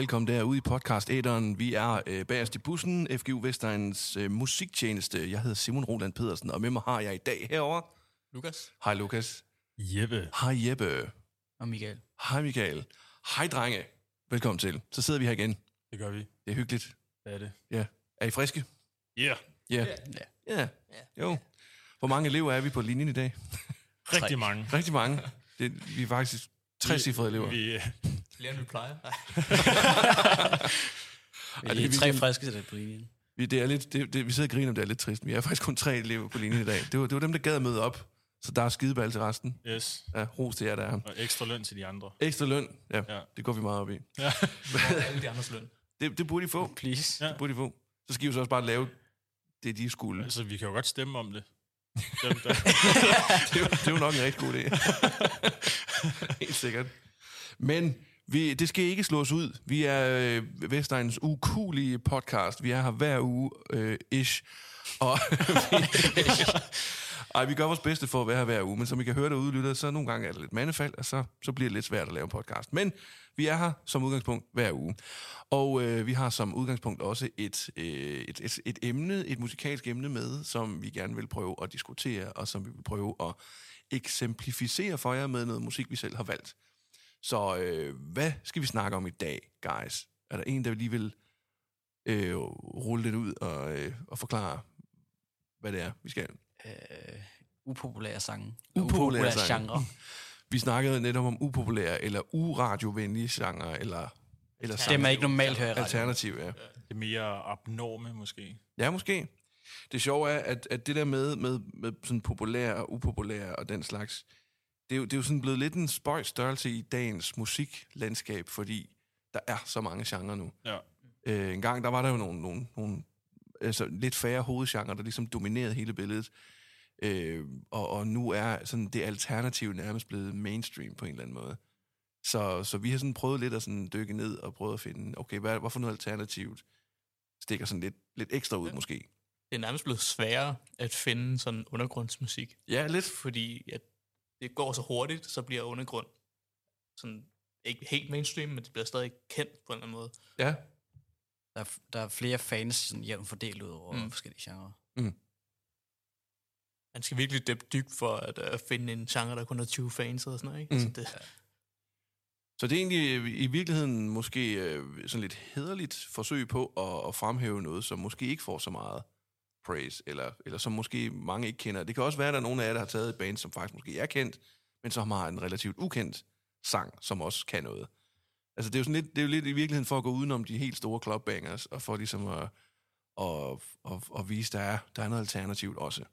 velkommen derude i podcast æderen. Vi er øh, bagerst i bussen, FGU Vestegns øh, musiktjeneste. Jeg hedder Simon Roland Pedersen, og med mig har jeg i dag herover. Lukas. Hej Lukas. Jeppe. Hej Jeppe. Og Michael. Hej Michael. Hej drenge. Velkommen til. Så sidder vi her igen. Det gør vi. Det er hyggeligt. Hvad er det? Ja. Er I friske? Ja. Ja. Ja. Ja. Jo. Hvor mange elever er vi på linjen i dag? Rigtig mange. Rigtig mange. Det, vi er faktisk tre cifrede elever. Vi, øh, Flere end vi plejer. Ej, Vi det er tre friske til det på linjen. Vi, det er lidt, det, det, vi sidder og griner om det er lidt trist. Vi er faktisk kun tre elever på linjen i dag. Det var, det var dem, der gad at møde op. Så der er skideball til resten. yes. Ja, ros til jer, der er. Og ekstra løn til de andre. Ekstra løn, ja, Ja. det går vi meget op i. Ja. Alle de andres løn. Det, det burde I få. Please. Ja. Det burde I få. Så skal I jo så også bare lave det, de skulle. Altså, vi kan jo godt stemme om det. Dem, der, det, er jo, det er jo nok en rigtig god idé. Helt sikkert. Men vi, det skal ikke slås ud. Vi er øh, Vestegns ukulige podcast. Vi er her hver uge, øh, ish. Og Ej, vi gør vores bedste for at være her hver uge, men som I kan høre derude, lytter, så nogle gange er det lidt mandefald, og så, så bliver det lidt svært at lave en podcast. Men vi er her som udgangspunkt hver uge. Og øh, vi har som udgangspunkt også et, øh, et, et, et emne, et musikalsk emne med, som vi gerne vil prøve at diskutere, og som vi vil prøve at eksemplificere for jer med noget musik, vi selv har valgt. Så øh, hvad skal vi snakke om i dag, guys? Er der en, der lige vil øh, rulle lidt ud og, øh, og forklare, hvad det er, vi skal? Øh, upopulære sange. Upopulære sange. genre. Vi snakkede netop om upopulære eller uradiovenlige genre, eller, eller Det man ikke normalt hører alternativ, ja. det mere abnorme, måske. Ja, måske. Det sjove er, at, at det der med, med, med sådan populær og upopulær og den slags, det er, jo, det er jo sådan blevet lidt en spøjs størrelse i dagens musiklandskab, fordi der er så mange genrer nu. Ja. Øh, en gang, der var der jo nogle, nogle, nogle altså, lidt færre hovedgenre, der ligesom dominerede hele billedet. Øh, og, og nu er sådan det alternativ nærmest blevet mainstream på en eller anden måde. Så, så vi har sådan prøvet lidt at sådan dykke ned og prøvet at finde, okay, hvad, hvorfor noget alternativt stikker sådan lidt, lidt ekstra ud ja. måske. Det er nærmest blevet sværere at finde sådan undergrundsmusik. Ja, lidt. Fordi at det går så hurtigt, så bliver undergrund sådan ikke helt mainstream, men det bliver stadig kendt på en eller anden måde. Ja. Der, er, der er flere fans sådan jævnt fordelt ud over Mm. mm. forskellige genrer. Man skal virkelig dybe dybt for at uh, finde en genre, der kun har 20 fans og sådan noget. Ikke? Mm. Så det, Så det er egentlig øh, i virkeligheden måske øh, sådan lidt hederligt forsøg på at, at fremhæve noget, som måske ikke får så meget praise, eller, eller som måske mange ikke kender. Det kan også være, at der er nogen af jer, der har taget et band, som faktisk måske er kendt, men som har en relativt ukendt sang, som også kan noget. Altså det er jo, sådan lidt, det er jo lidt i virkeligheden for at gå udenom de helt store clubbangers, og for ligesom at, at, at, at vise, at der er, der er noget alternativt også.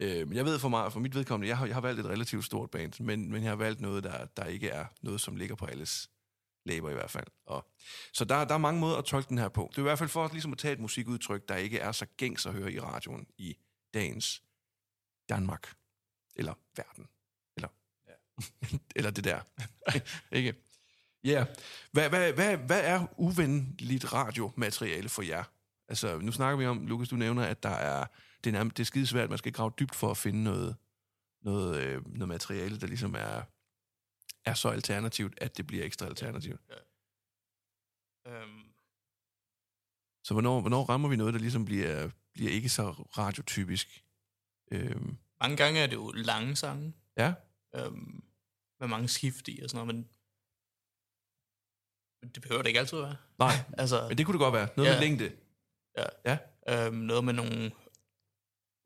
Øh, men jeg ved for mig, for mit vedkommende, jeg har, jeg har valgt et relativt stort band, men, men jeg har valgt noget, der, der ikke er noget, som ligger på alles læber i hvert fald. Og, så der, der er mange måder at tolke den her på. Det er i hvert fald for ligesom at tage et musikudtryk, der ikke er så gængs at høre i radioen i dagens Danmark. Eller verden. Eller, ja. eller det der. ikke? Ja. Yeah. Hvad, hvad, hvad, hvad er uvenligt radiomateriale for jer? Altså, nu snakker vi om, Lukas, du nævner, at der er, det er, nærmest, det er skidesvært, man skal grave dybt for at finde noget, noget, øh, noget materiale, der ligesom er, er så alternativt, at det bliver ekstra alternativt. øhm, Så hvornår, hvornår rammer vi noget, der ligesom bliver, bliver ikke så radiotypisk? Øhm, mange gange er det jo lange sange, ja, øhm, med mange skift i og sådan noget, men, men det behøver det ikke altid at være. nej, Altså, men det kunne det godt være. Noget Ja. med længde. Ja. Ja. Øhm, noget med nogle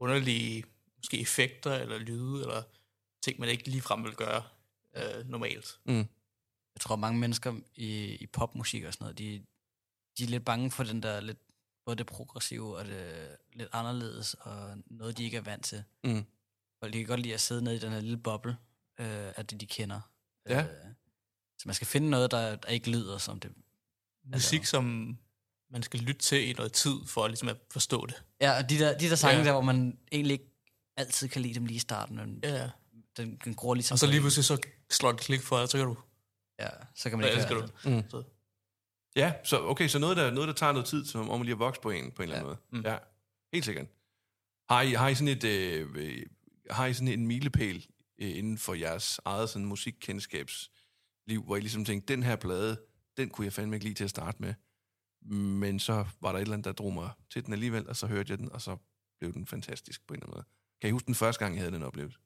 underlige måske effekter eller lyde, eller ting, man ikke ligefrem vil gøre øh, normalt. Jeg tror, mange mennesker i, i popmusik og sådan noget, de, de er lidt bange for den der lidt, både det progressive og det lidt anderledes, og noget, de ikke er vant til. Mm. Og de kan godt lide at sidde nede i den her lille boble øh, af det, de kender. Ja. Øh, så man skal finde noget, der, der ikke lyder som det. Musik, som man skal lytte til i noget tid, for ligesom at forstå det. Ja, og de der, de der sange Ja. der, hvor man egentlig ikke altid kan lide dem lige i starten, men Ja. den, den gror ligesom Og så lige pludselig så slår det klik for dig, så kan du... Ja, så kan man ikke elsker du. Mm. Så, Ja, så okay, så noget, der, noget, der tager noget tid, som om lige at vokse på en, på en eller anden måde. Mm. Ja, helt sikkert. Har I, har I sådan et, øh, har I sådan en milepæl øh, inden for jeres eget sådan musikkendskabsliv, hvor I ligesom tænkte, den her plade, den kunne jeg fandme ikke lige til at starte med. Men så var der et eller andet, der drog mig til den alligevel, og så hørte jeg den, og så blev den fantastisk på en eller anden måde. Kan I huske den første gang, jeg havde den oplevelse?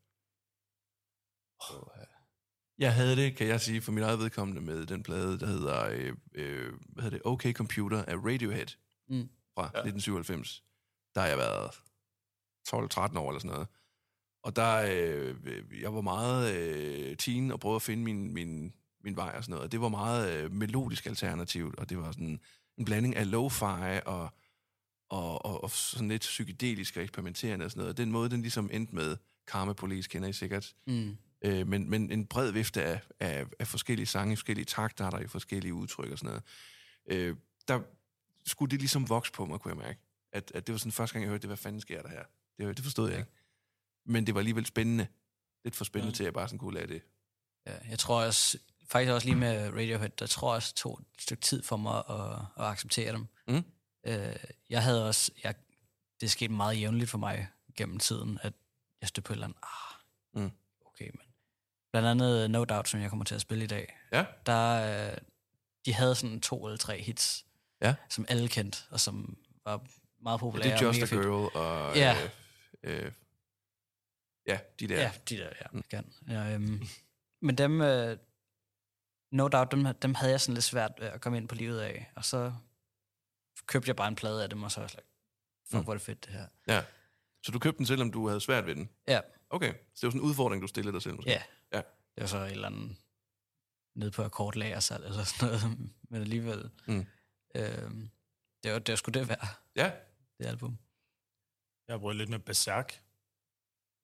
Jeg havde det, kan jeg sige, for mit eget vedkommende med den plade, der hedder, øh, øh, hvad hedder det, OK Computer af Radiohead Mm. fra ja. 1997. Der har jeg været 12-13 år eller sådan noget. Og der, øh, jeg var meget øh, teen og prøvede at finde min, min, min vej og sådan noget. Og det var meget øh, melodisk alternativt, og det var sådan en blanding af lo-fi og, og, og, og sådan lidt psykedelisk og eksperimenterende og sådan noget. Den måde, den ligesom endte med Karma Police, kender I sikkert. Mm. Øh, men, men en bred vifte af, af, af forskellige sange, forskellige takter, der i forskellige udtryk og sådan noget. Øh, der skulle det ligesom vokse på mig, kunne jeg mærke. At, at det var sådan første gang, jeg hørte det, hvad fanden sker der her? Det, det forstod jeg ikke. Men det var alligevel spændende. Lidt for spændende Ja. ja. til, at jeg bare sådan kunne lade det. Ja, jeg tror også, faktisk også lige med Radiohead, der tror jeg også tog et stykke tid for mig at, at acceptere dem. Mm. Øh, jeg havde også, jeg, det skete meget jævnligt for mig gennem tiden, at jeg stødte på et eller andet, ah, Mm. okay, men blandt andet No Doubt, som jeg kommer til at spille i dag, Ja, der, øh, de havde sådan to eller tre hits, Ja. som alle kendte, og som var meget ja populære. det er og Just a. Girl og... Ja. Øh, øh, ja, de der. Ja, de der, ja, mm. kan. Ja, øhm, men dem, øh, no doubt, dem, dem havde jeg sådan lidt svært ved at komme ind på livet af. Og så købte jeg bare en plade af dem, og så var jeg sådan, fuck, Mm. hvor er det fedt det her. ja. Så du købte den, selvom du havde svært ved den? Ja. Okay, så det var sådan en udfordring, du stillede dig selv måske? Ja. Ja. Det var så et eller andet nede på akkordlagersalg eller sådan noget, men alligevel. Mm. Øhm, det, var, det var sgu det værd, Ja, det album. Jeg har prøvet lidt med Berserk,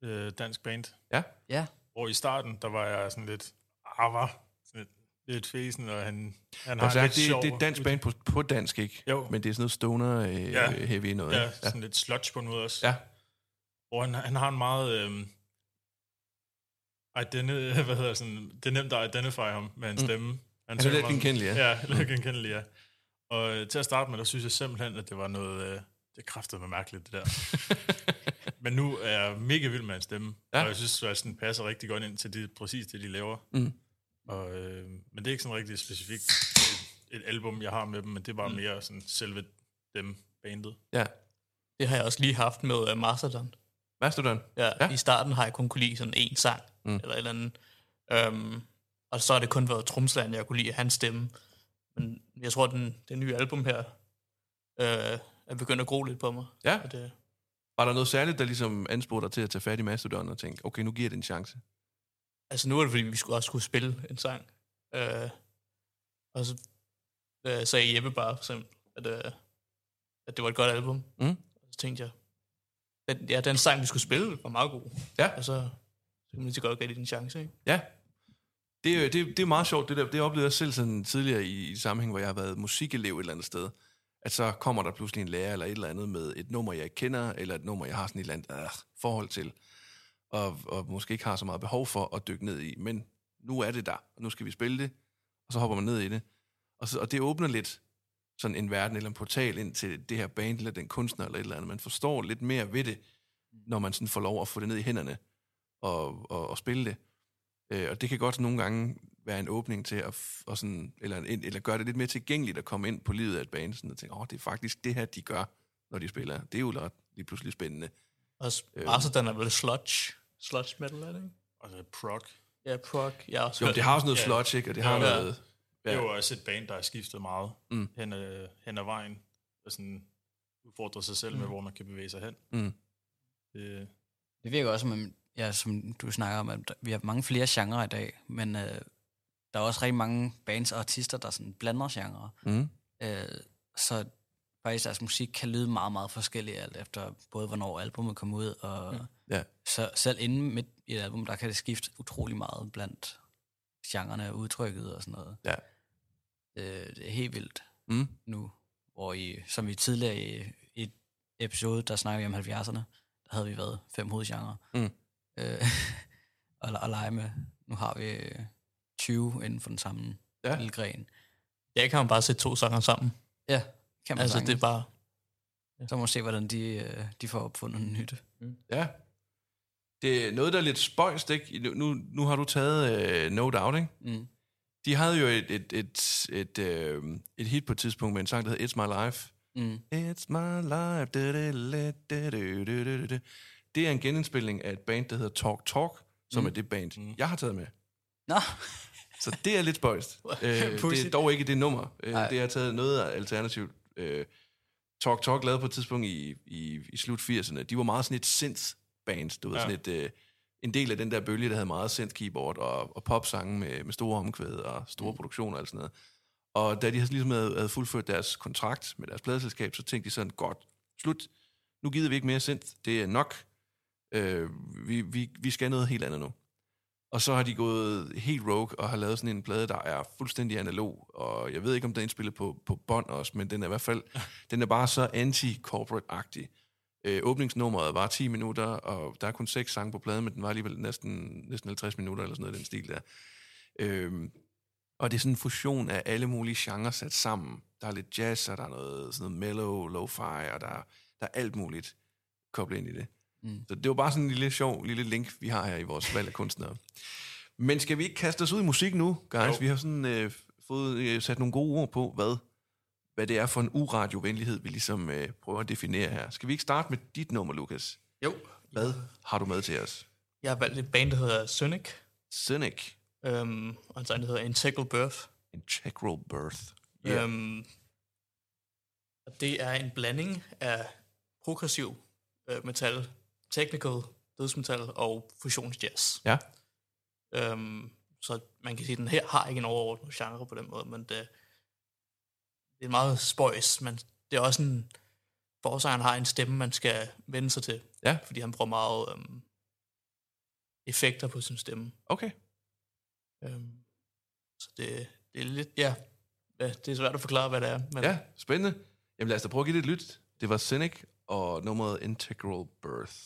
øh, dansk band. Ja, Hvor i starten, der var jeg sådan lidt, ah, var, sådan lidt, lidt fesen, og han, han har altså, en det, lidt sjov... det er dansk band på, på dansk, ikke? Jo, Men det er sådan noget stoner øh, Ja. ja. heavy noget. ja, sådan lidt sludge på måde også. Ja. Hvor han, han har en meget... Øhm, identi- hvad hedder sådan, det er nemt at identify ham med hans Mm. stemme. Han, Han er lidt genkendelig, ja. Ja, lidt genkendelig, ja. Og øh, til at starte med, der synes jeg simpelthen, at det var noget... Øh, det kræftede mig mærkeligt, det der. Men nu er jeg mega vild med hans stemme. Ja. Og jeg synes, at den passer rigtig godt ind til det, præcis det, de laver. Mm. Og, øh, men det er ikke sådan rigtig specifikt et, et album, jeg har med dem, men det er bare Mm. mere sådan selve dem, bandet. ja. Det har jeg også lige haft med uh, Mastodon. Mastodon. Ja, Ja. ja. I starten har jeg kun kunne lide sådan en sang, Mm. eller et eller andet. Um, og så har det kun været tromslæren, jeg kunne lide hans stemme. Men jeg tror, den, det nye album her øh, er begyndt at gro lidt på mig. Ja. Og det, Var der noget særligt, der ligesom anspurgte dig til at tage fat i Mastodon og tænke, okay, nu giver det en chance? altså nu er det, fordi vi skulle også skulle spille en sang. Øh, og så øh, sagde Jeppe bare, for eksempel, at, øh, at det var et godt album. Mm. Og så tænkte jeg, den, ja, den sang, vi skulle spille, var meget god. Ja. Og så, kan man lige så godt give det en chance, ikke? Ja. Det, jo- det, det er meget sjovt, det der. Det oplevede jeg selv sådan tidligere i, i sammenhæng, hvor jeg har været musikelev et eller andet sted. At så kommer der pludselig en lærer eller et eller andet med et nummer, jeg ikke kender, eller et nummer, jeg har sådan et eller andet øh, forhold til, og, og måske ikke har så meget behov for at dykke ned i. Men nu er det der, og nu skal vi spille det, og så hopper man ned i det. Og, så, og det åbner lidt sådan en verden eller en portal ind til det her band, eller den kunstner, eller et eller andet. Man forstår lidt mere ved det, når man sådan får lov at få det ned i hænderne og, og, og spille det. Øh, og det kan godt nogle gange være en åbning til at, og sådan, eller, en, eller gøre det lidt mere tilgængeligt at komme ind på livet af et band, sådan og tænke, åh, oh, det er faktisk det her, de gør, når de spiller. Det er jo ret lige pludselig spændende. Og Øhm. Mastodon er vel sludge, sludge metal, er det ikke? Og så prog. Ja, prog. Jeg har også Jo, det har også noget Ja. sludge, ikke? Og det har Ja. noget... Det er jo også et band, der har skiftet meget Mm. mm. hen, ad, hen ad vejen. Og sådan udfordrer sig selv mm. med, Mm. hvor man kan bevæge sig hen. Mm. Det, det virker også som, ja, som du snakker om, at vi har mange flere genrer i dag, men øh, der er også rigtig mange bands og artister, der sådan blander genrer. Mm. Øh, så faktisk deres musik kan lyde meget, meget forskelligt alt efter både hvornår albumet kommer ud, og Ja. Ja. så selv inden midt i et album, der kan det skifte utrolig meget blandt genrerne og udtrykket og sådan noget. Ja. Øh, det er helt vildt Mm. nu, hvor i, som vi tidligere i, et episode, der snakker vi om 70'erne, der havde vi været fem hovedgenre. Mm. Øh, og, og lege med. Nu har vi øh, 20 inden for den samme Ja. ja. lille gren. Jeg kan man bare sætte to sanger sammen. Ja, kan man Altså, altså, det er bare... Så må man se, hvordan de, øh, de får opfundet noget nyt. Ja. Det er noget, der er lidt spøjst, ikke? Nu, nu, nu har du taget uh, No Doubt, ikke? Mm. De havde jo et, et, et, et, øh, et hit på et tidspunkt med en sang, der hedder It's My Life. Mm. It's my life. Det er en genindspilning af et band, der hedder Talk Talk, som mm. er det band, mm. jeg har taget med. Nå, Så det er lidt spøjst. øh, det er dog ikke det nummer. Øh, det har taget noget af alternativt. Øh, Talk Talk lavede på et tidspunkt i, i, i slut 80'erne. De var meget sådan et synth-band. Du ved, Ja. sådan et, øh, en del af den der bølge, der havde meget synth-keyboard og, og popsange med, med store omkvæd og store mm. produktioner og sådan noget. Og da de ligesom havde, havde fuldført deres kontrakt med deres pladeselskab, så tænkte de sådan, godt, slut. Nu gider vi ikke mere synth. Det er nok. Øh, vi, vi, vi skal noget helt andet nu. Og så har de gået helt rogue og har lavet sådan en plade, der er fuldstændig analog. Og jeg ved ikke, om den er indspillet på, på bånd også, men den er i hvert fald, den er bare så anti-corporate-agtig. Øh, åbningsnummeret var 10 minutter, og der er kun seks sange på pladen, men den var alligevel næsten, næsten 50 minutter, eller sådan noget den stil der. Øhm, og det er sådan en fusion af alle mulige genrer sat sammen. Der er lidt jazz, og der er noget, sådan noget mellow, lo-fi, og der, er- der er alt muligt koblet ind i det. Mm. Så det var bare sådan en lille sjov lille link, vi har her i vores valg af kunstnere. Men skal vi ikke kaste os ud i musik nu, guys? Jo. Vi har sådan øh, fået øh, sat nogle gode ord på, hvad, hvad det er for en uradiovenlighed, vi ligesom øh, prøver at definere her. Skal vi ikke starte med dit nummer, Lukas? Jo. Hvad har du med til os? Jeg har valgt et band, der hedder Sonic, Cynic, øhm, og en sang, der hedder Integral Birth. Integral Birth. Yeah. Øhm, og det er en blanding af progressiv øh, metal, technical dødsmetal og fusionsjazz. Ja. Øhm, så man kan sige, at den her har ikke en overordnet genre på den måde, men det, det er meget spøjs, men det er også en... Forsangeren har en stemme, man skal vende sig til, Ja. fordi han bruger meget øhm, effekter på sin stemme. Okay. Øhm, så det, det er lidt, ja, ja, det er svært at forklare, hvad det er. Men Ja, spændende. Jamen lad os da prøve at give det et lyt. Det var Cynic og nummeret Integral Birth.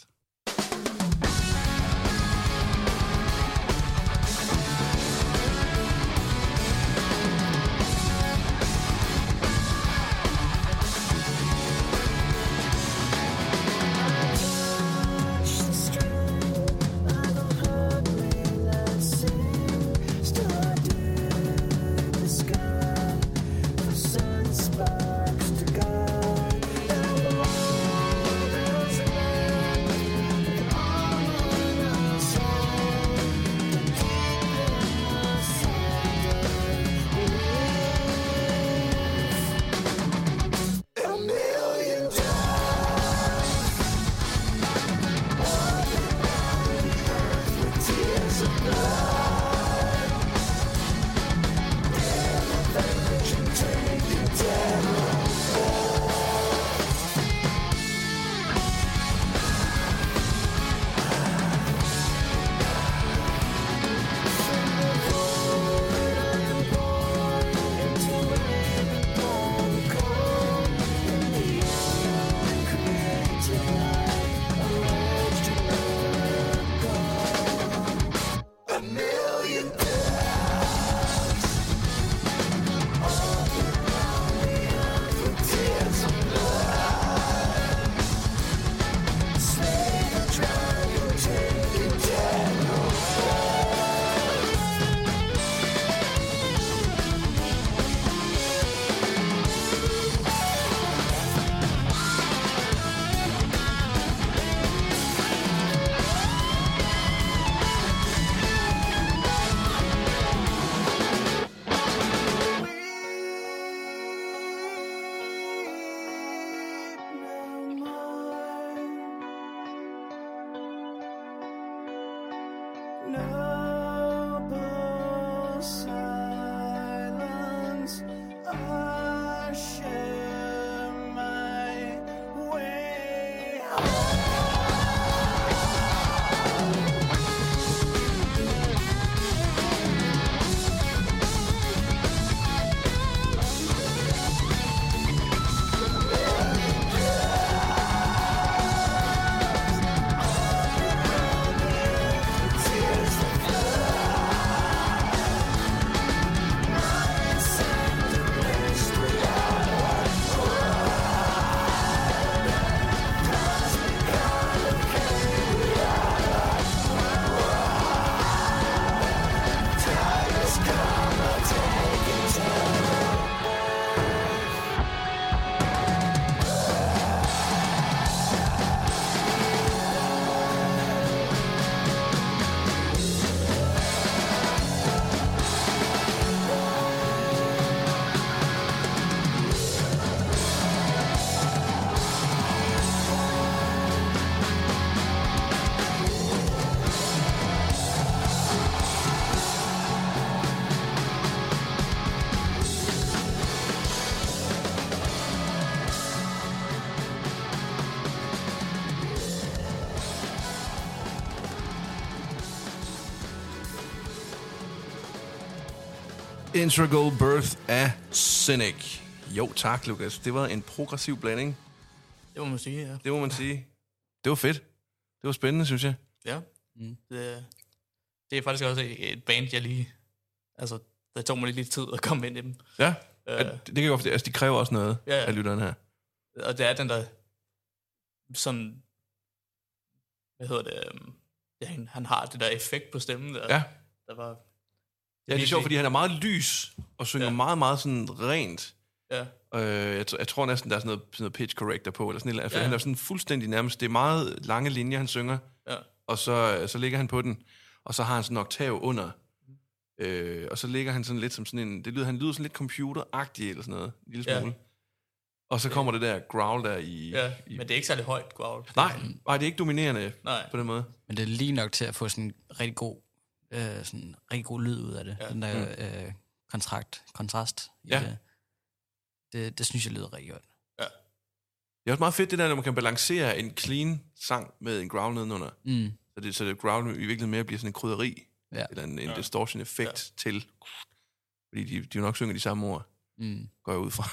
Integral Birth af Cynic. Jo tak, Lukas. Det var en progressiv blanding. Det må man sige, ja. Det må man sige. Det var fedt. Det var spændende, synes jeg. Ja. Mm. Det, det er faktisk også et band, jeg lige... Altså, det tog mig lidt, lidt tid at komme ind i dem. Ja, Øh, at, det kan jeg godt. Altså, de kræver også noget Ja, ja. af lytterne her. og det er den der... Sådan... Hvad hedder det? øhm, Ja, han, han har det der effekt på stemmen. Der, Ja, der var... ja det er sjovt, fordi han er meget lys og synger ja. Ja. meget, meget sådan rent. Ja, Øh, jeg, jeg tror næsten, der er sådan noget, sådan noget pitch corrector på, eller sådan noget. Ja. Ja. Han er sådan fuldstændig nærmest, det er meget lange linjer, han synger, ja. og så, så ligger han på den, og så har han sådan en oktav under, øh, og så ligger han sådan lidt som sådan en, det lyder, han lyder sådan lidt computeragtig eller sådan noget, en lille Ja. smule. Og så kommer det der growl der i... ja. i Men det er ikke særlig højt, growl. nej, nej, det er ikke dominerende Nej. på den måde. Men det er lige nok til at få sådan en rigtig god, øh, sådan rigtig god lyd ud af det. Ja. Ja. Den der øh, kontrakt, kontrast. i Ja. Det. Det, det synes jeg lyder rigtig godt. Det er også meget fedt det der, når man kan balancere en clean sang med en growl nedenunder. Mm. Så det, så det growl i virkeligheden mere bliver sådan en krydderi, Ja. eller en, en Ja. distortion effekt ja. til. Fordi de, de jo nok synger de samme ord, Mm. går jeg ud fra.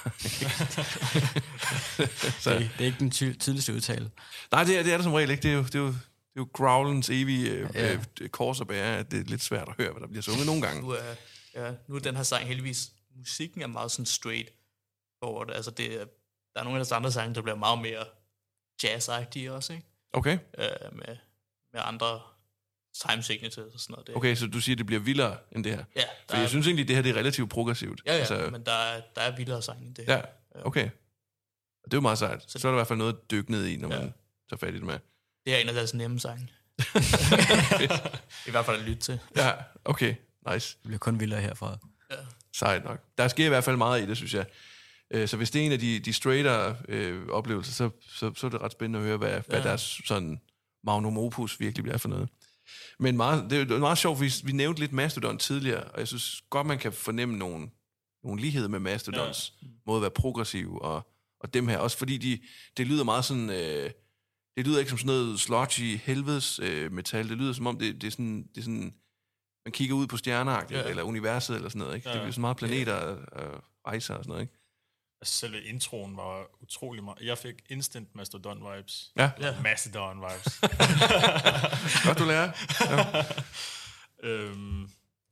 så, Det, det er ikke den ty- tydeligste udtale. nej, det er, det er det som regel ikke. Det er jo, det er jo, det er jo growlens evige øh, Ja. øh, kors og bære, at det er lidt svært at høre, hvad der bliver sunget nogle gange. Nu er, ja, nu er den her sang heldigvis... Musikken er meget sådan straight forward. Altså, det, er- der er nogle af deres andre sange, der bliver meget mere jazz-agtige også, ikke? Okay, Øh, med, med andre time signatures og sådan noget. Det, okay, så du siger, at det bliver vildere end det her. Ja, For jeg er, synes egentlig, det her det er relativt progressivt. ja, ja altså, men der er, der er vildere sange end det. ja, okay. Og det er jo meget sejt. Så Så- er der i hvert fald noget at dykke ned i, når man Ja. tager fat i det med. Det er en af deres nemme sange. I hvert fald at lytte til. Ja, okay, nice. Det bliver kun vildere herfra. Ja. Sejt nok. Der sker i hvert fald meget i det, synes jeg. Øh, Så hvis det er en af de, de straighter øh, oplevelser, så, så, så er det ret spændende at høre, hvad, ja. hvad deres sådan magnum opus virkelig bliver for noget. Men meget, det er meget sjovt, vi, vi nævnte lidt Mastodon tidligere, og jeg synes godt, man kan fornemme nogle, nogle ligheder med Mastodons ja. måde at være progressiv, og, og dem her, også fordi de, det lyder meget sådan... Øh, det lyder ikke som sådan noget sludgy helvedes øh, metal. Det lyder som om, det, det, er sådan, det er sådan... Man kigger ud på stjerner, ja. Ja. eller universet, eller sådan noget. Ikke? Ja. Ja. Det er sådan meget planeter og, og rejser og sådan noget. Ikke? Altså, selve introen var utrolig meget. Jeg fik instant Mastodon-vibes. Ja, Ja. Mastodon-vibes. godt du lærer. Ja. øhm,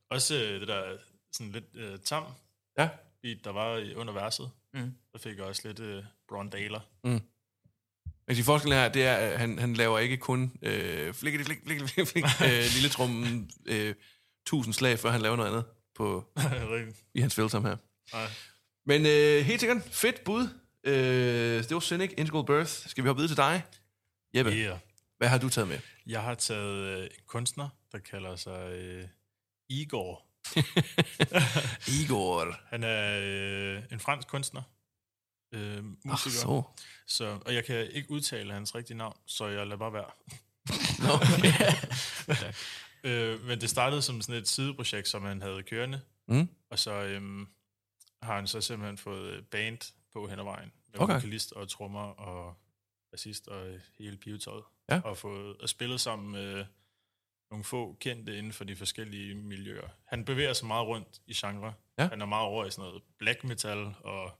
også øh, det der sådan lidt øh, tam ja. beat, der var i- under verset. Mm. Der fik jeg også lidt øh, Bron Daler. Men de forskellen her, det er, at han, han laver ikke kun øh, flik, flik, flik, flik, flik, øh, lille trummen øh, tusind slag, før han laver noget andet på, i hans fællesam her. Nej. Men øh, helt sikkert, fedt bud. Øh, det var Cynic, Integral Birth. Skal vi hoppe videre til dig? Jeppe. Yeah. hvad har du taget med? Jeg har taget øh, en kunstner, der kalder sig øh, Igor. Igor. Han er øh, en fransk kunstner. Øh, Ach, musiker. så. Så, og jeg kan ikke udtale hans rigtige navn, så jeg lader bare være. Nå, okay. Øh, men det startede som sådan et sideprojekt, som han havde kørende. Mm. Og så øhm, har han så simpelthen fået øh, band på hen ad vejen. Med Okay. vokalist og trommer og bassist og hele pivetøjet. Ja. Og fået og spillet sammen med nogle få kendte inden for de forskellige miljøer. Han bevæger sig meget rundt i genre. Ja. Han er meget over i sådan noget black metal og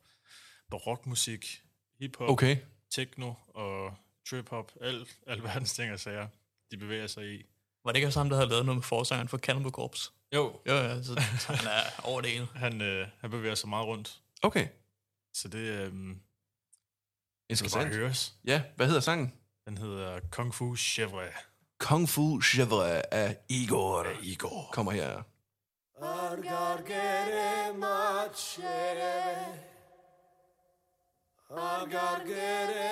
barokmusik, hiphop, Okay. techno og trip-hop. Alt, alt verdens ting og sager, de bevæger sig i. Var det ikke også ham, der havde lavet noget med forsangeren for Cannibal Corpse? Jo, Jo, ja, så han er over det hele. han, øh, han bevæger sig meget rundt. Okay. Så det øh, skal bare høres. Ja, hvad hedder sangen? Den hedder Kung Fu Chevre. Kung Fu Chevre af Igor. Af Igor. Kommer her. I've got to get it.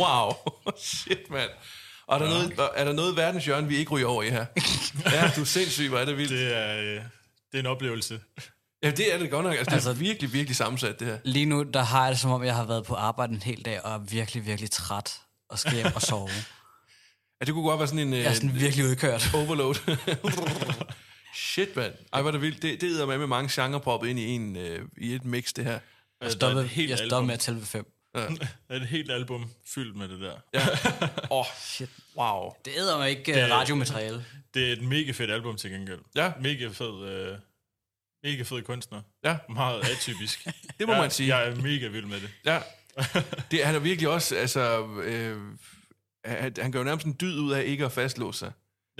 Wow. Shit, mand. Og er der, noget, er der noget i verdens hjørne, vi ikke ryger over i her? Ja, du er sindssyg, hvor er det vildt. Det er, øh, det er en oplevelse. Ja, det er det godt nok. Altså, det er Altså- virkelig, virkelig sammensat, det her. Lige nu, der har jeg det som om, jeg har været på arbejde en hel dag, og er virkelig, virkelig træt, og skal hjem og sove. Ja, det kunne godt være sådan en... Jeg er sådan virkelig udkørt. overload. Shit, mand. Ej, hvor er det vildt. Det, det er med med mange genrer proppet ind i, en, øh, i et mix, det her. Jeg stoppede, jeg stoppede med at tælle ved fem. Er et helt album fyldt med det der. Ja. Åh, oh, Shit. wow. Det æder mig ikke Det- det... radiomateriale. Det er et mega fedt album til gengæld. Ja. Mega fed, øh, mega fed kunstner. Ja. Meget atypisk. Det må jeg, man sige. Jeg er mega vild med det. Ja. Det, han er virkelig også, altså... Øh, han, han gør jo nærmest en dyd ud af ikke at fastlåse sig.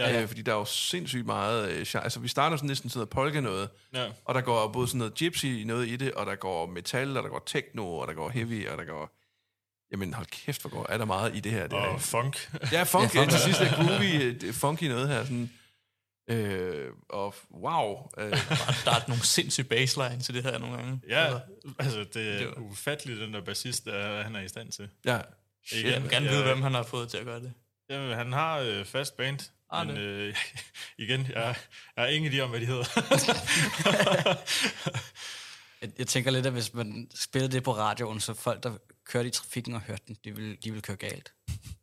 Ja. Ja. Øh, fordi der er jo sindssygt meget... Øh, genre- altså, vi starter sådan næsten sådan noget polka noget, Ja. og der går både sådan noget gypsy noget i det, og der går metal, og der går techno, og der går heavy, og der går... Jamen, hold kæft, hvor går, er der meget i det her. Det er, Og funk. Ja, funk. Ja, Ja, funk. til sidst er groovy, øh, er funky noget her. Sådan, øh, og wow. Øh, Der er nogle sindssyge baseline til det her nogle gange. Ja, Altså, altså det er ufatteligt, den der bassist, der han er i stand til. ja. Igen, jeg vil gerne vide, hvem han har fået til at gøre det. Jamen, han har øh, fast band, Ah, men øh, igen, jeg, jeg har ingen idé om, hvad de hedder. Jeg, jeg tænker lidt, at hvis man spillede det på radioen, så folk, der kørte i trafikken og hørte den, de ville, de ville køre galt.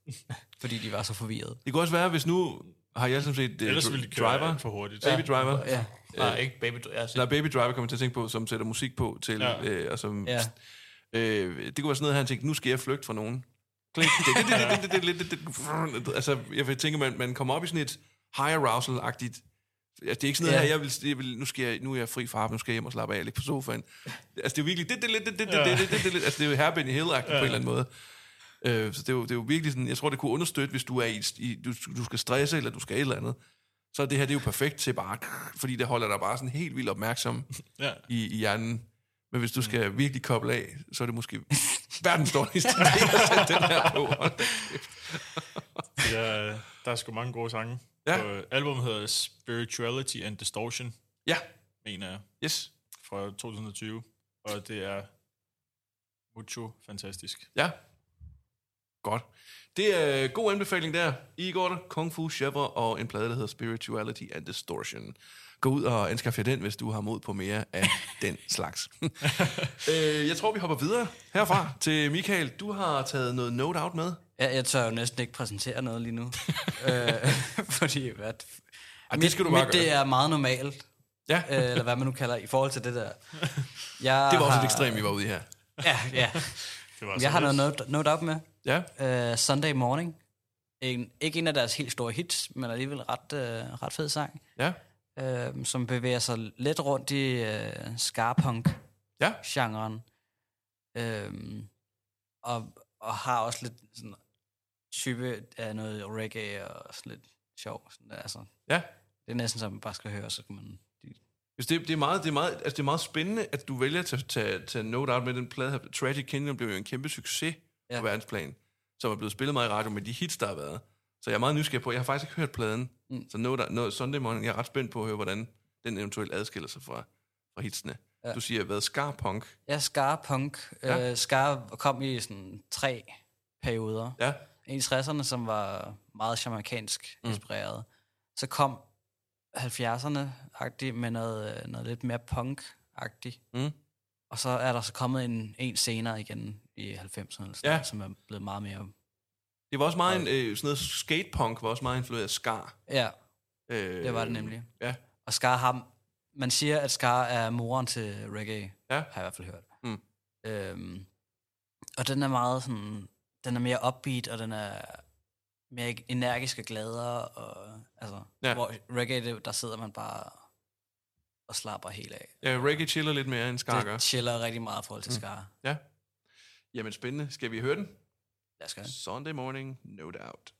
Fordi de var så forvirrede. Det kunne også være, hvis nu har jeg sådan set uh, Ellers ville de køre Driver, for hurtigt. Baby Driver. Ja. Nej, ikke Baby Driver. Er Baby Driver, kommer til at tænke på, som sætter musik på til, Ja. ja. øh, og som, Ja. øh, det kunne være sådan noget, han tænkte, nu skal jeg flygte fra nogen. Altså, jeg vil tænke, man, man kommer op i sådan et high arousal-agtigt Altså, det er ikke sådan noget Ja. her, jeg vil, jeg vil, nu, skal jeg, nu er jeg fri fra nu skal jeg hjem og slappe af og ligge på sofaen. Altså, det er jo virkelig, det, det, det, det, det, det, det, det, det, det, altså, det er jo her Benny hill ja. på en eller anden måde. Øh, så det er, jo, det er jo virkelig sådan, jeg tror, det kunne understøtte, hvis du er i, i du, du skal stresse, eller du skal et eller andet. så er det her det er jo perfekt til bare, fordi det holder dig bare sådan helt vildt opmærksom Ja. i, i hjernen. Men hvis du skal virkelig koble af, så er det måske verdens dårligste idé at sætte den her på. Ja. Der er sgu mange gode sange. Ja. Og albumet hedder Spirituality and Distortion, Ja, mener jeg, yes. fra 2020. Og det er mucho fantastisk. Ja. Godt. Det er en god anbefaling der. Igor, Kung Fu Chevre og en plade, der hedder Spirituality and Distortion. Gå ud og anskaf jer den, hvis du har mod på mere af den slags. øh, jeg tror, vi hopper videre herfra til Michael. Du har taget noget note out med. Ja, jeg tør jo næsten ikke præsentere noget lige nu. øh, fordi hvad, Ej, det skal du bare mit, det gøre. er meget normalt, Ja, øh, eller hvad man nu kalder, i forhold til det der. Jeg det var også har, et ekstrem, vi var ude i her. Ja, ja. Det var Jeg så har noget note, note op med. Ja, Uh, Sunday Morning. En, ikke en af deres helt store hits, men alligevel ret, uh, ret fed sang. ja, Uh, som bevæger sig lidt rundt i uh, scarpunk-genren. ja. Um, og, og har også lidt sådan type af noget reggae og sådan lidt sjov. Sådan, altså, ja. det er næsten som man bare skal høre, så kan man... Hvis det, det, er meget, det, er meget, altså det er meget spændende, at du vælger at tage, tage, tage note out med den plade her. Tragic Kingdom blev jo en kæmpe succes. Ja. på verdensplan, som er blevet spillet meget i radio med de hits, der har været. Så jeg er meget nysgerrig på, jeg har faktisk ikke hørt pladen, mm. Mm. så note, note, Sunday Morning, jeg er ret spændt på at høre, hvordan den eventuelt adskiller sig fra, fra hitsene. Ja. Du siger, hvad, Scarpunk? Ja, Scar-punk. Ja. Ja. Uh, Scar kom i sådan tre perioder. Ja, En i 60'erne, som var meget jamaikansk Mm. inspireret. Så kom 70'erne-agtigt med noget, øh, noget lidt mere punk-agtigt. Mm. Og så er der så kommet en, en senere igen i 90'erne, eller sådan Ja. noget, som er blevet meget mere... det var også meget, en, øh, sådan noget skatepunk var også meget influeret af Scar. Ja, Øh, det var det nemlig. Ja, Og Scar har... Man siger, at Scar er moren til reggae, Ja. har jeg i hvert fald hørt. Mm. Øhm, og den er meget sådan... Den er mere upbeat, og den er mere energisk og gladere. Og, altså, Ja. Hvor reggae, det, der sidder man bare og slapper helt af. ja reggae chiller lidt mere end Scar gør. Det chiller rigtig meget i forhold til Scar. Ja. Jamen spændende. Skal vi høre den? Lad os gøre det. Sunday morning, no doubt.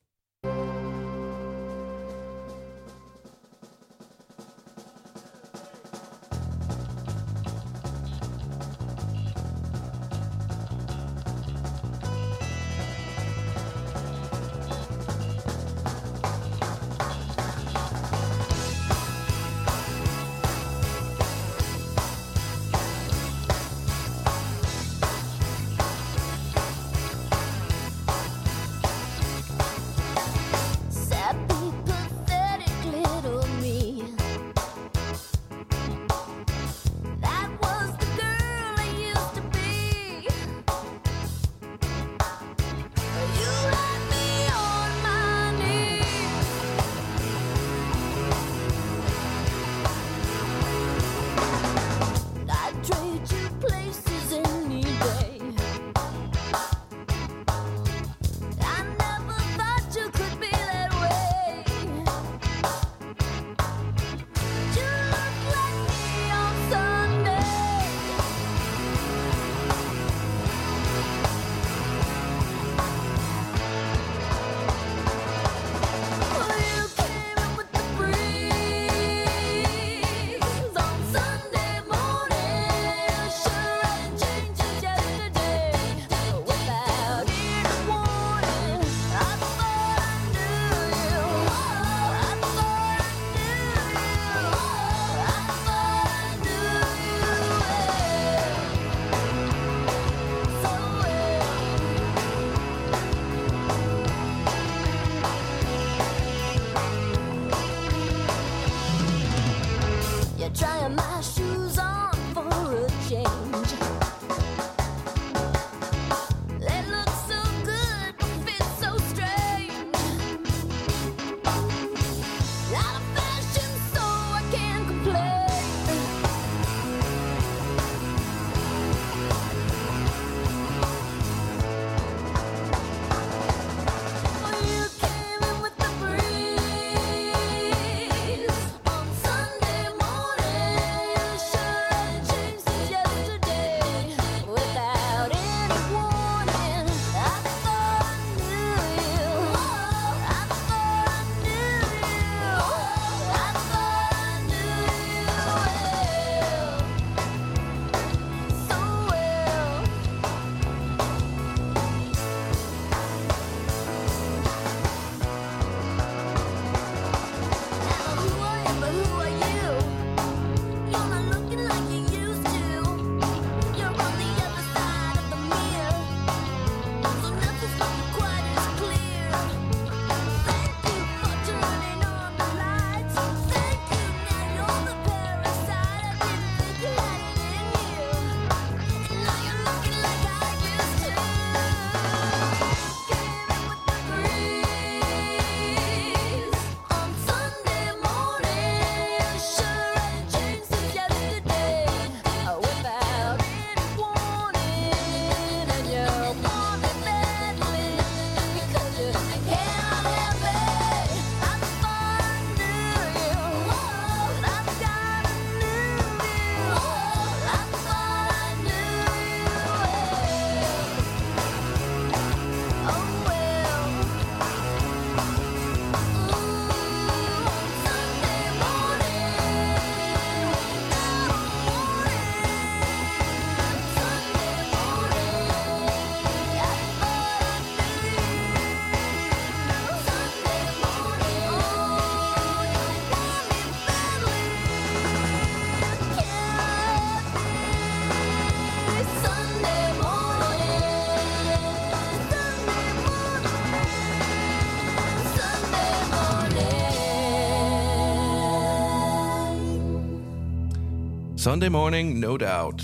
Sunday morning, no doubt.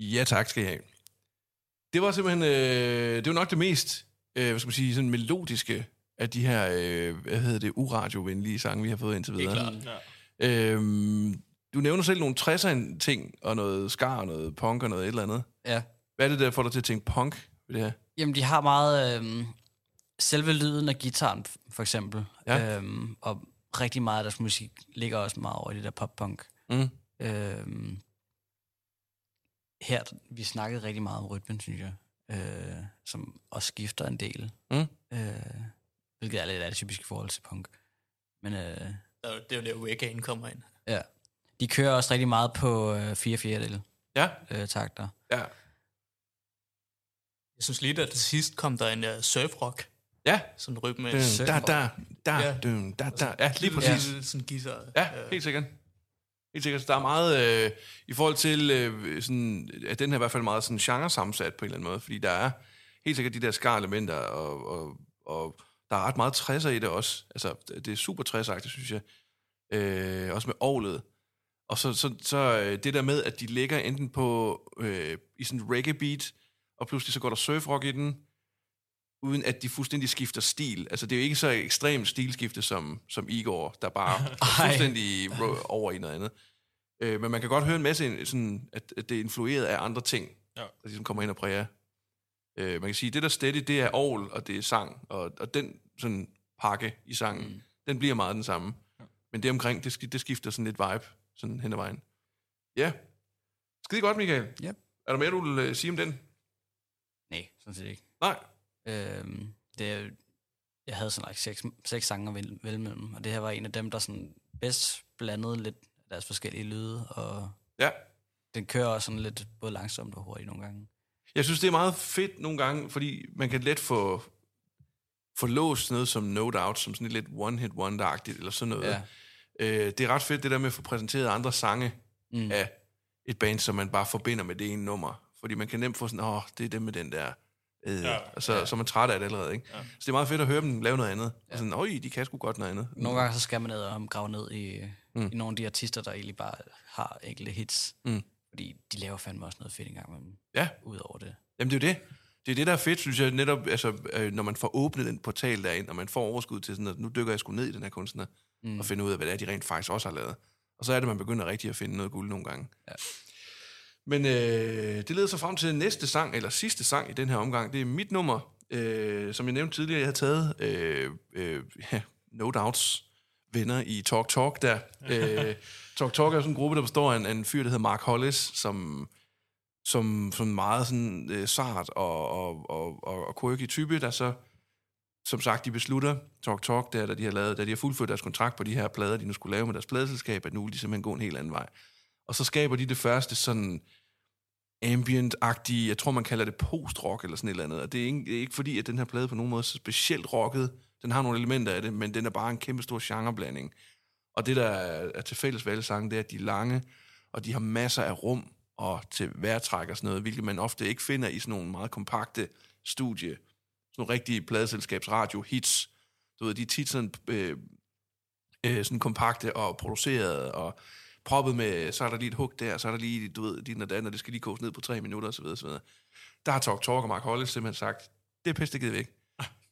Ja, tak skal I have. Det var simpelthen, øh, det var nok det mest, øh, hvad skal man sige, sådan melodiske af de her, øh, hvad hedder det, uradiovenlige sange, vi har fået indtil Det er videre. klart. Ja. Øhm, du nævner selv nogle 60'er ting, og noget skar, og noget punk, og noget et eller andet. Ja. Hvad er det, der får dig til at tænke punk ved det her? Jamen, de har meget... Øhm, selve lyden af gitaren, for eksempel. Ja. Øhm, og rigtig meget af deres musik ligger også meget over i det der pop-punk. Mm. Øhm, her, vi snakkede rigtig meget om rytmen, synes jeg. Øh, som også skifter en del. Mm. Øh, hvilket er lidt atypisk i forhold til punk. Men øh, Det er jo- det er jo der, reggae'en kommer ind. ja. De kører også rigtig meget på øh, fire fjerdedel Ja, øh, takter. ja. Jeg synes lige, at til sidst kom der en uh, surfrock, Ja, sådan en rytme. dun, Sødt. da, da, da, Ja. da, da. Ja, lige præcis. lille Sådan guitar. Ja, øh, helt sikkert. Helt sikkert. Så der er meget, øh, i forhold til, øh, sådan, at den her i hvert fald meget sådan genre sammensat på en eller anden måde, fordi der er helt sikkert de der skar-elementer, og, og, og der er ret meget 60'er i det også. Altså, det er super 60'er synes jeg. Øh, også med ovlet. Og så, så, så øh, det der med, at de ligger enten på øh, i sådan en reggae beat, og pludselig så går der surfrock i den, uden at de fuldstændig skifter stil. Altså, det er jo ikke så ekstremt stilskifte som, som Igor, der bare er fuldstændig over i noget andet. Øh, men man kan godt høre en masse, sådan, at, at det er influeret af andre ting, Ja. der ligesom kommer ind og præger. Øh, man kan sige, at det der steady, det er ovl, og det er sang, og, og den sådan pakke i sangen, mm. den bliver meget den samme. Ja. Men det omkring, det, det skifter sådan lidt vibe, sådan hen ad vejen. Ja. Skide godt, Michael. Yep. Er der mere, du vil øh, sige om den? Nej, sådan set ikke. Nej. Øhm, det, jeg havde sådan like seks, seks sange vælge vælge mellem, og det her var en af dem, der sådan bedst blandede lidt deres forskellige lyde, og Ja. den kører også sådan lidt både langsomt og hurtigt nogle gange. Jeg synes, det er meget fedt nogle gange, fordi man kan let få, få låst noget som No Doubt, som sådan lidt one-hit wonder-agtigt, eller sådan noget. Ja. Øh, det er ret fedt, det der med at få præsenteret andre sange Mm. af et band, som man bare forbinder med det ene nummer. Fordi man kan nemt få sådan, åh, det er dem med den der. Øh, ja, Ja. og så, så er man træt af det allerede, ikke? Ja. Så det er meget fedt at høre dem lave noget andet. Ja. Sådan, øj, de kan sgu godt noget andet. Nogle gange så skal man ned og grave ned i, Mm. i nogle af de artister, der egentlig bare har enkelte hits. Mm. Fordi de laver fandme også noget fedt engang med dem, Ja, ud over det. jamen det er jo det. Det er det, der er fedt, synes jeg, netop, altså, øh, når man får åbnet den portal derind, og man får overskud til sådan, at nu dykker jeg sgu ned i den her kunstner, mm. og finder ud af, hvad det er, de rent faktisk også har lavet. Og så er det, man begynder rigtig at finde noget guld nogle gange. Ja. Men øh, det leder så frem til næste sang, eller sidste sang i den her omgang. Det er mit nummer, øh, som jeg nævnte tidligere, jeg har taget øh, øh, ja, No Doubts venner i Talk Talk der. øh, Talk Talk er sådan en gruppe, der består af en, af en fyr, der hedder Mark Hollis, som som, som meget sådan øh, sart og, og, og, og, og quirky type, der så, som sagt, de beslutter, Talk Talk, der, da de har lavet, da de har fuldført deres kontrakt på de her plader, de nu skulle lave med deres pladeselskab, at nu vil de simpelthen gå en helt anden vej. Og så skaber de det første sådan ambient-agtige, jeg tror man kalder det post-rock eller sådan et eller andet, og det er ikke, det er ikke fordi, at den her plade på nogen måde er så specielt rocket, den har nogle elementer af det, men den er bare en kæmpe stor genreblanding. Og det, der er til fælles ved alle sange, det er, at de er lange, og de har masser af rum og til værtræk og sådan noget, hvilket man ofte ikke finder i sådan nogle meget kompakte studie, sådan nogle rigtige pladeselskabsradio-hits. Du ved, de er tit sådan, øh, øh, sådan kompakte og produceret og proppet med, så er der lige et hug der, så er der lige, du ved, din og dan, og det skal lige koges ned på tre minutter osv. osv. Der har Talk Talk og Mark Hollis simpelthen sagt, det er pisse, det givet væk.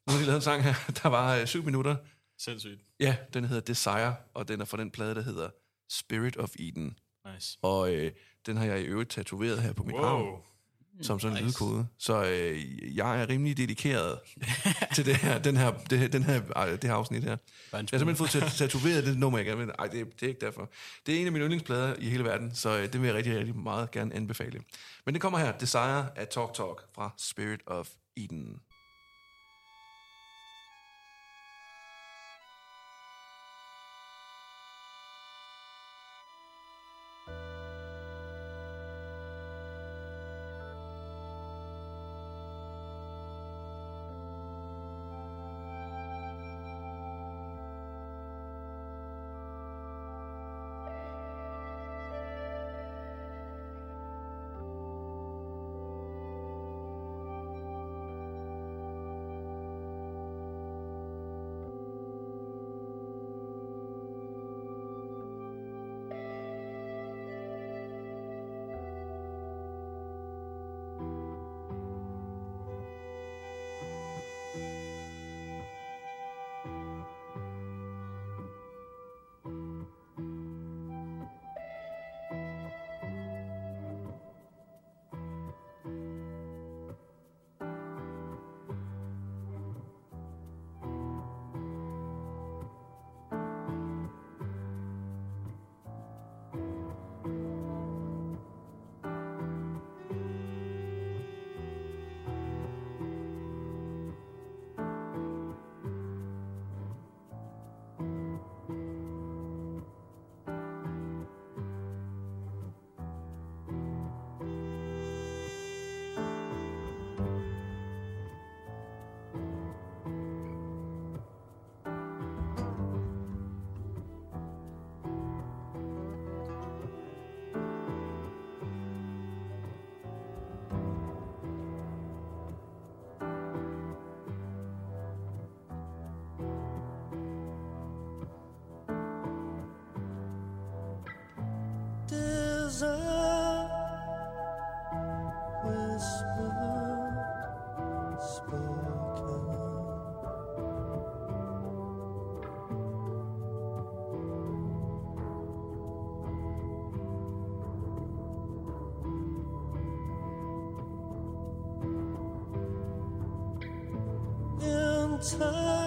Nu har de lavet en sang her, der var øh, syv minutter, Sindssygt. Ja, den hedder Desire, og den er fra den plade, der hedder Spirit of Eden. Nice. Og øh, den har jeg i øvrigt tatoveret her på mit wow. arm, Wow. Som sådan en Nice. lydkode. Så øh, jeg er rimelig dedikeret til det her, den her, det, her- den her, ej, det her afsnit her. Jeg har simpelthen fået tat- tatoveret det nummer, jeg gerne vil. Ej, det, det er ikke derfor. Det er en af mine yndlingsplader i hele verden, så øh, det vil jeg rigtig, rigtig meget gerne anbefale. Men det kommer her, Desire af Talk Talk fra Spirit of Eden. time.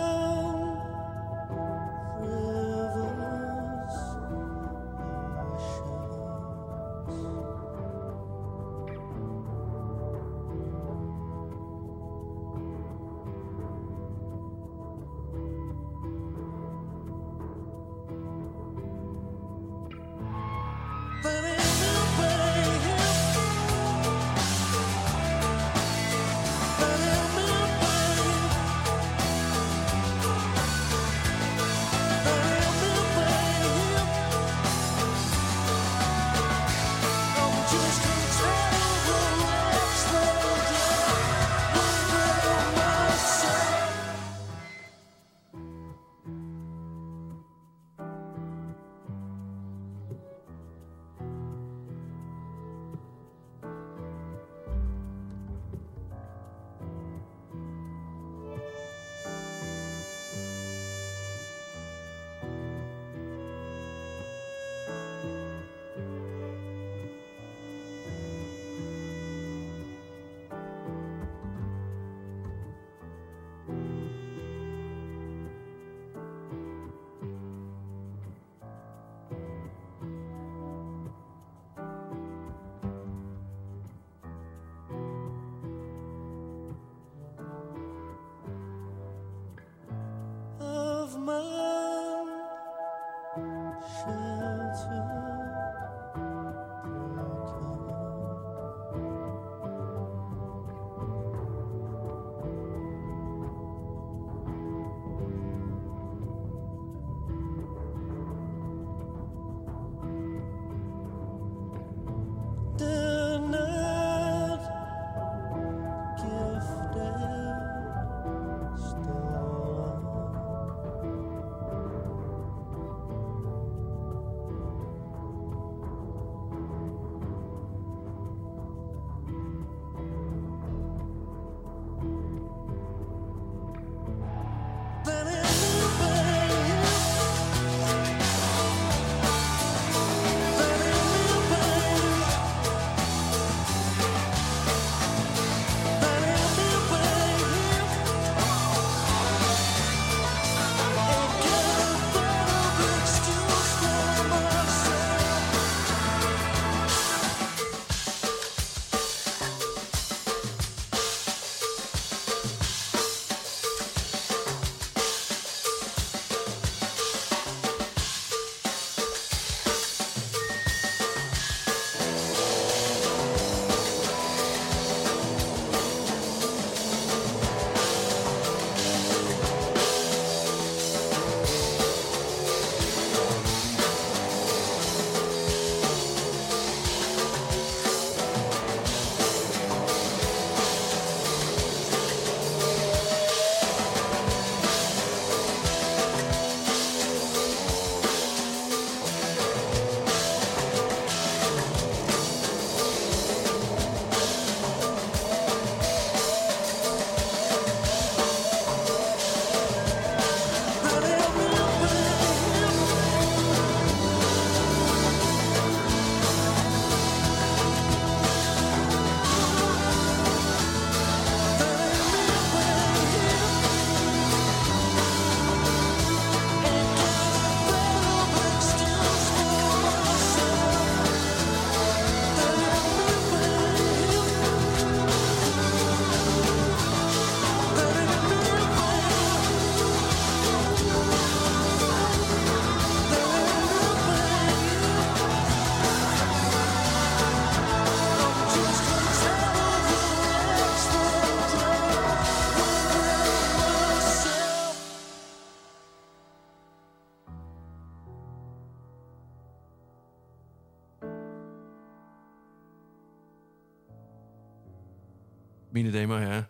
Mine damer og herrer,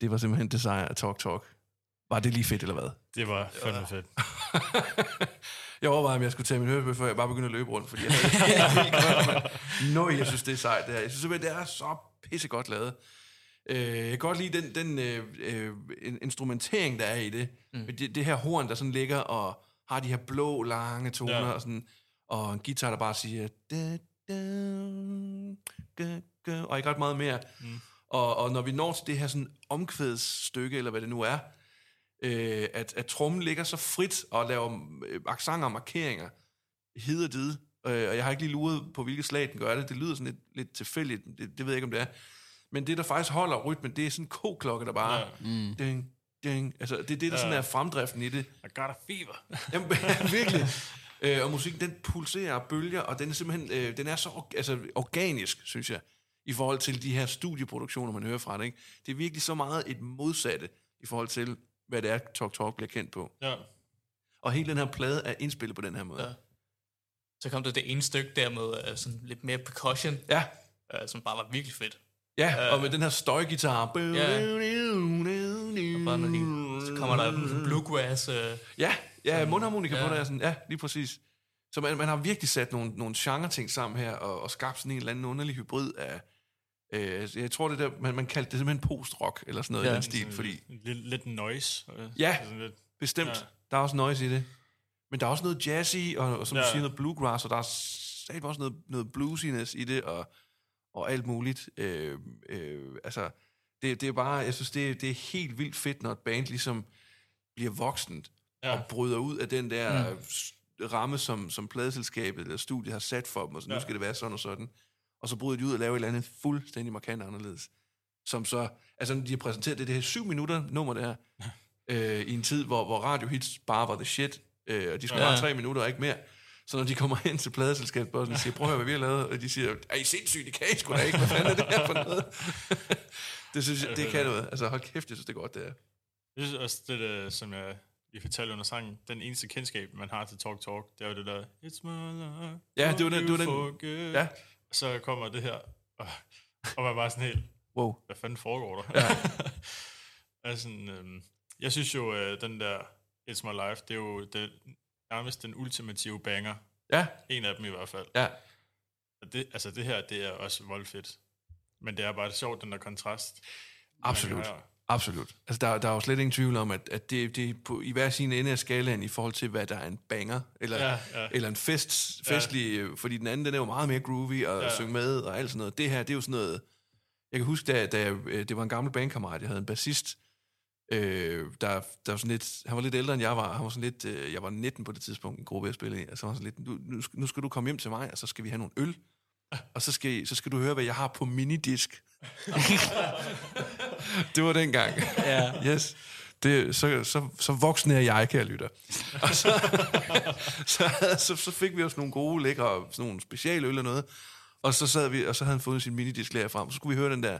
det var simpelthen af Talk Talk. Var det lige fedt, eller hvad? Det var fandme fedt. jeg overvejede, om jeg skulle tage min hørebøf, før jeg bare begyndte at løbe rundt, fordi jeg havde. Nå, jeg synes, det er sejt, det her. Jeg synes simpelthen, det er så pissegodt lavet. Øh, jeg kan godt lide den, den øh, øh, in- instrumentering, der er i det. Mm. det. Det her horn, der sådan ligger og har de her blå, lange toner, ja. og, sådan, og en guitar, der bare siger... Da, da, ga, ga, og ikke ret meget mere. Mm. Og, og når vi når til det her sådan omkvædsstykke, eller hvad det nu er, øh, at, at trommen ligger så frit og laver øh, accenter og markeringer hid og did. Øh, og jeg har ikke lige luret på, hvilket slag den gør det. Det lyder sådan lidt, lidt tilfældigt. Det, det ved jeg ikke, om det er. Men det, der faktisk holder rytmen, det er sådan en koklokke, der bare... Ja. Mm. Ding, ding. Altså, det er det, der sådan er fremdriften i det. I got a fever. Jamen, virkelig. Øh, og musikken, den pulserer og bølger, og den er simpelthen, øh, den er så altså, organisk, synes jeg, i forhold til de her studieproduktioner, man hører fra det. Ikke? Det er virkelig så meget et modsatte, i forhold til, hvad det er, Talk Talk bliver kendt på. Ja. Og hele den her plade er indspillet på den her måde. Ja. Så kom der det ene stykke der med uh, sådan lidt mere percussion, Ja, uh, som bare var virkelig fedt. ja og med den her støjgitar. Og bare når de, så kommer der bluegrass. Uh, Ja, ja mundharmonika ja. på det er sådan, ja, lige præcis. Så man, man har virkelig sat nogle, nogle genre-ting sammen her, og, og skabt sådan en eller anden underlig hybrid af, øh, jeg tror det der, man, man kaldte det simpelthen post-rock, eller sådan noget ja, i den stil, fordi Lidt, lidt noise. øh, Ja. Sådan lidt, bestemt, Ja. der er også noise i det. Men der er også noget jazzy, og, og som ja. du siger, noget bluegrass, og der er satme også noget, noget bluesiness i det, og, og alt muligt. Øh, øh, altså, det, det er bare, jeg synes, det, det er helt vildt fedt, når et band ligesom bliver voksent, ja. Og bryder ud af den der mm. ramme, som, som pladeselskabet eller studiet har sat for dem, og så nu Ja. skal det være sådan og sådan. Og så bryder de ud og laver et eller andet fuldstændig markant anderledes. Som så, altså de har præsenteret det, det her syv minutter nummer der, øh, i en tid, hvor, hvor radiohits bare var the shit, øh, og de skulle ja. Bare tre minutter og ikke mere. Så når de kommer hen til pladeselskabet og siger, prøv at høre, hvad vi har lavet, og de siger, er I sindssygt, det kan I sgu da ikke, hvad fanden er det her for noget? det synes jeg, det kan noget. Altså hold kæft, jeg synes, det er godt, det er. Jeg synes også, det der, som jeg lige fortalte under sangen, den eneste kendskab, man har til Talk Talk, det er jo det der, It's my life, Ja, det var den- det var den- forget. ja. Så kommer det her, og, og man bare sådan helt, Wow. hvad fanden foregår der? Ja. altså, øhm, jeg synes jo, øh, den der It's My Life, det er jo det, nærmest den ultimative banger. Ja, En af dem i hvert fald. ja. Og Det, altså det her, det er også voldfedt. Men det er bare sjovt, den der kontrast. Absolut. Absolut. Altså, der, der er jo slet ingen tvivl om, at, at det, det er på, i hver sin ende af skalaen i forhold til, hvad der er en banger, eller, Ja, ja, eller en fest, festlig, ja. fordi den anden, den er jo meget mere groovy og Ja. synge med og alt sådan noget. Det her, det er jo sådan noget... Jeg kan huske, da, da jeg, øh, det var en gammel bandkammerat, jeg havde en bassist, øh, der, der var sådan lidt, han var lidt ældre end jeg var, han var sådan lidt, øh, jeg var 19 på det tidspunkt, en gruppe jeg spillede i, altså han var sådan lidt, nu, nu, skal- du komme hjem til mig, og så skal vi have nogle øl, og så skal, så skal du høre, hvad jeg har på minidisk. det var dengang. Ja. Yes. Det, så, så, så voksen er jeg, kære lytter. Og så, så, så, så fik vi også nogle gode, lækre, sådan nogle specialøl eller noget. Og så sad vi, og så havde han fået sin minidisc lærer frem. Så skulle vi høre den der.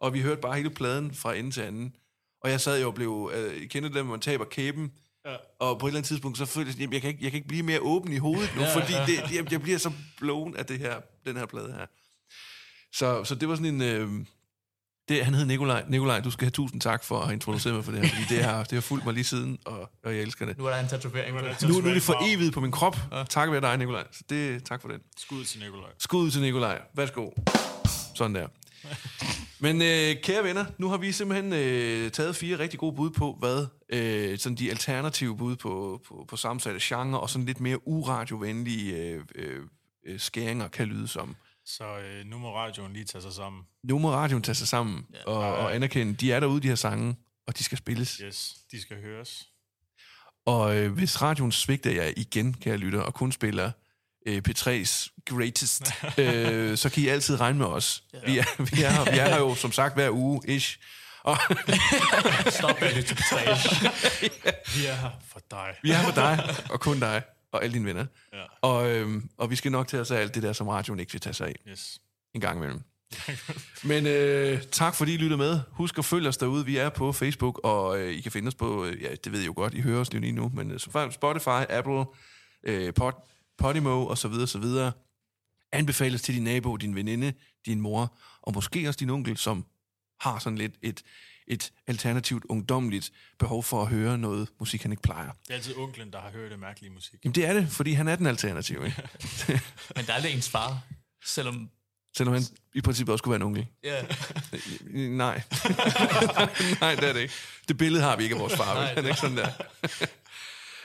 Og vi hørte bare hele pladen fra ende til anden. Og jeg sad jo og blev... Øh, kender det, hvor man taber kæben. Ja. Og på et eller andet tidspunkt, så følte jeg, jamen, jeg kan ikke, jeg kan ikke blive mere åben i hovedet nu, ja, fordi det, jeg, jeg bliver så blown af det her, den her plade her. Så, så det var sådan en... Øh, det, han hed Nikolaj. Nikolaj, du skal have tusind tak for at have introduceret mig for det her, fordi det har, det har fulgt mig lige siden, og, og jeg elsker det. Nu er der en tatovering på Nu er Nu, nu er det for evigt på min krop. Tak ved dig, Nikolaj. Så det, tak for den. Skud til Nikolaj. Skud til Nikolaj. Værsgo. Sådan der. Men øh, kære venner, nu har vi simpelthen øh, taget fire rigtig gode bud på, hvad øh, sådan de alternative bud på, på, på sammensatte genre og sådan lidt mere uradiovenlige øh, øh, øh, skæringer kan lyde som. Så øh, nu må radioen lige tage sig sammen. Nu må radioen tage sig sammen ja, og, og anerkende, de er derude, de her sange, og de skal spilles. Yes, de skal høres. Og øh, hvis radioen svigter jer igen, kære lytter, og kun spiller øh, P3's greatest, øh, så kan I altid regne med os. Ja. Vi, er, vi, er, her- vi er her jo som sagt hver uge, ish. Og Stop med det til trash. Vi er her for dig. vi er her for dig, og kun dig, og alle dine venner. Ja. Og, øh, og vi skal nok tage os af alt det der, som radioen ikke vil tage sig af Yes. en gang imellem. Men øh, tak fordi I lytter med. Husk at følge os derude. Vi er på Facebook, og øh, I kan finde os på, øh, ja, det ved I jo godt, I hører os lige nu, men øh, Spotify, Apple, øh, Pod, Podimo og så videre, så videre. Anbefales til din nabo, din veninde, din mor, og måske også din onkel, som har sådan lidt et, et alternativt ungdomligt behov for at høre noget musik, han ikke plejer. Det er altid onklen, der har hørt det mærkelige musik. Jamen det er det, fordi han er den alternative, ikke? Men der er aldrig ens far. Selvom... Selvom han i princippet også skulle være en onkel. Ja, Nej. Nej, det er det ikke. Det billede har vi ikke af vores far? Nej, Han er ikke sådan der.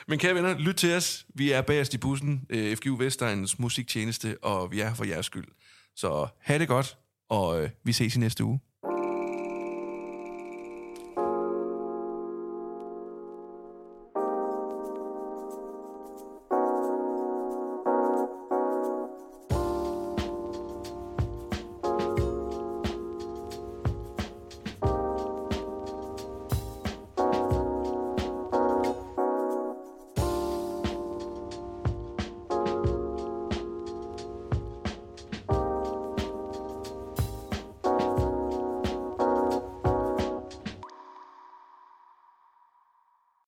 Men kære venner, lyt til os. Vi er bagerst i bussen, øh, FGU Vestegnens musiktjeneste, og vi er for jeres skyld. Så have det godt, og øh, vi ses i næste uge.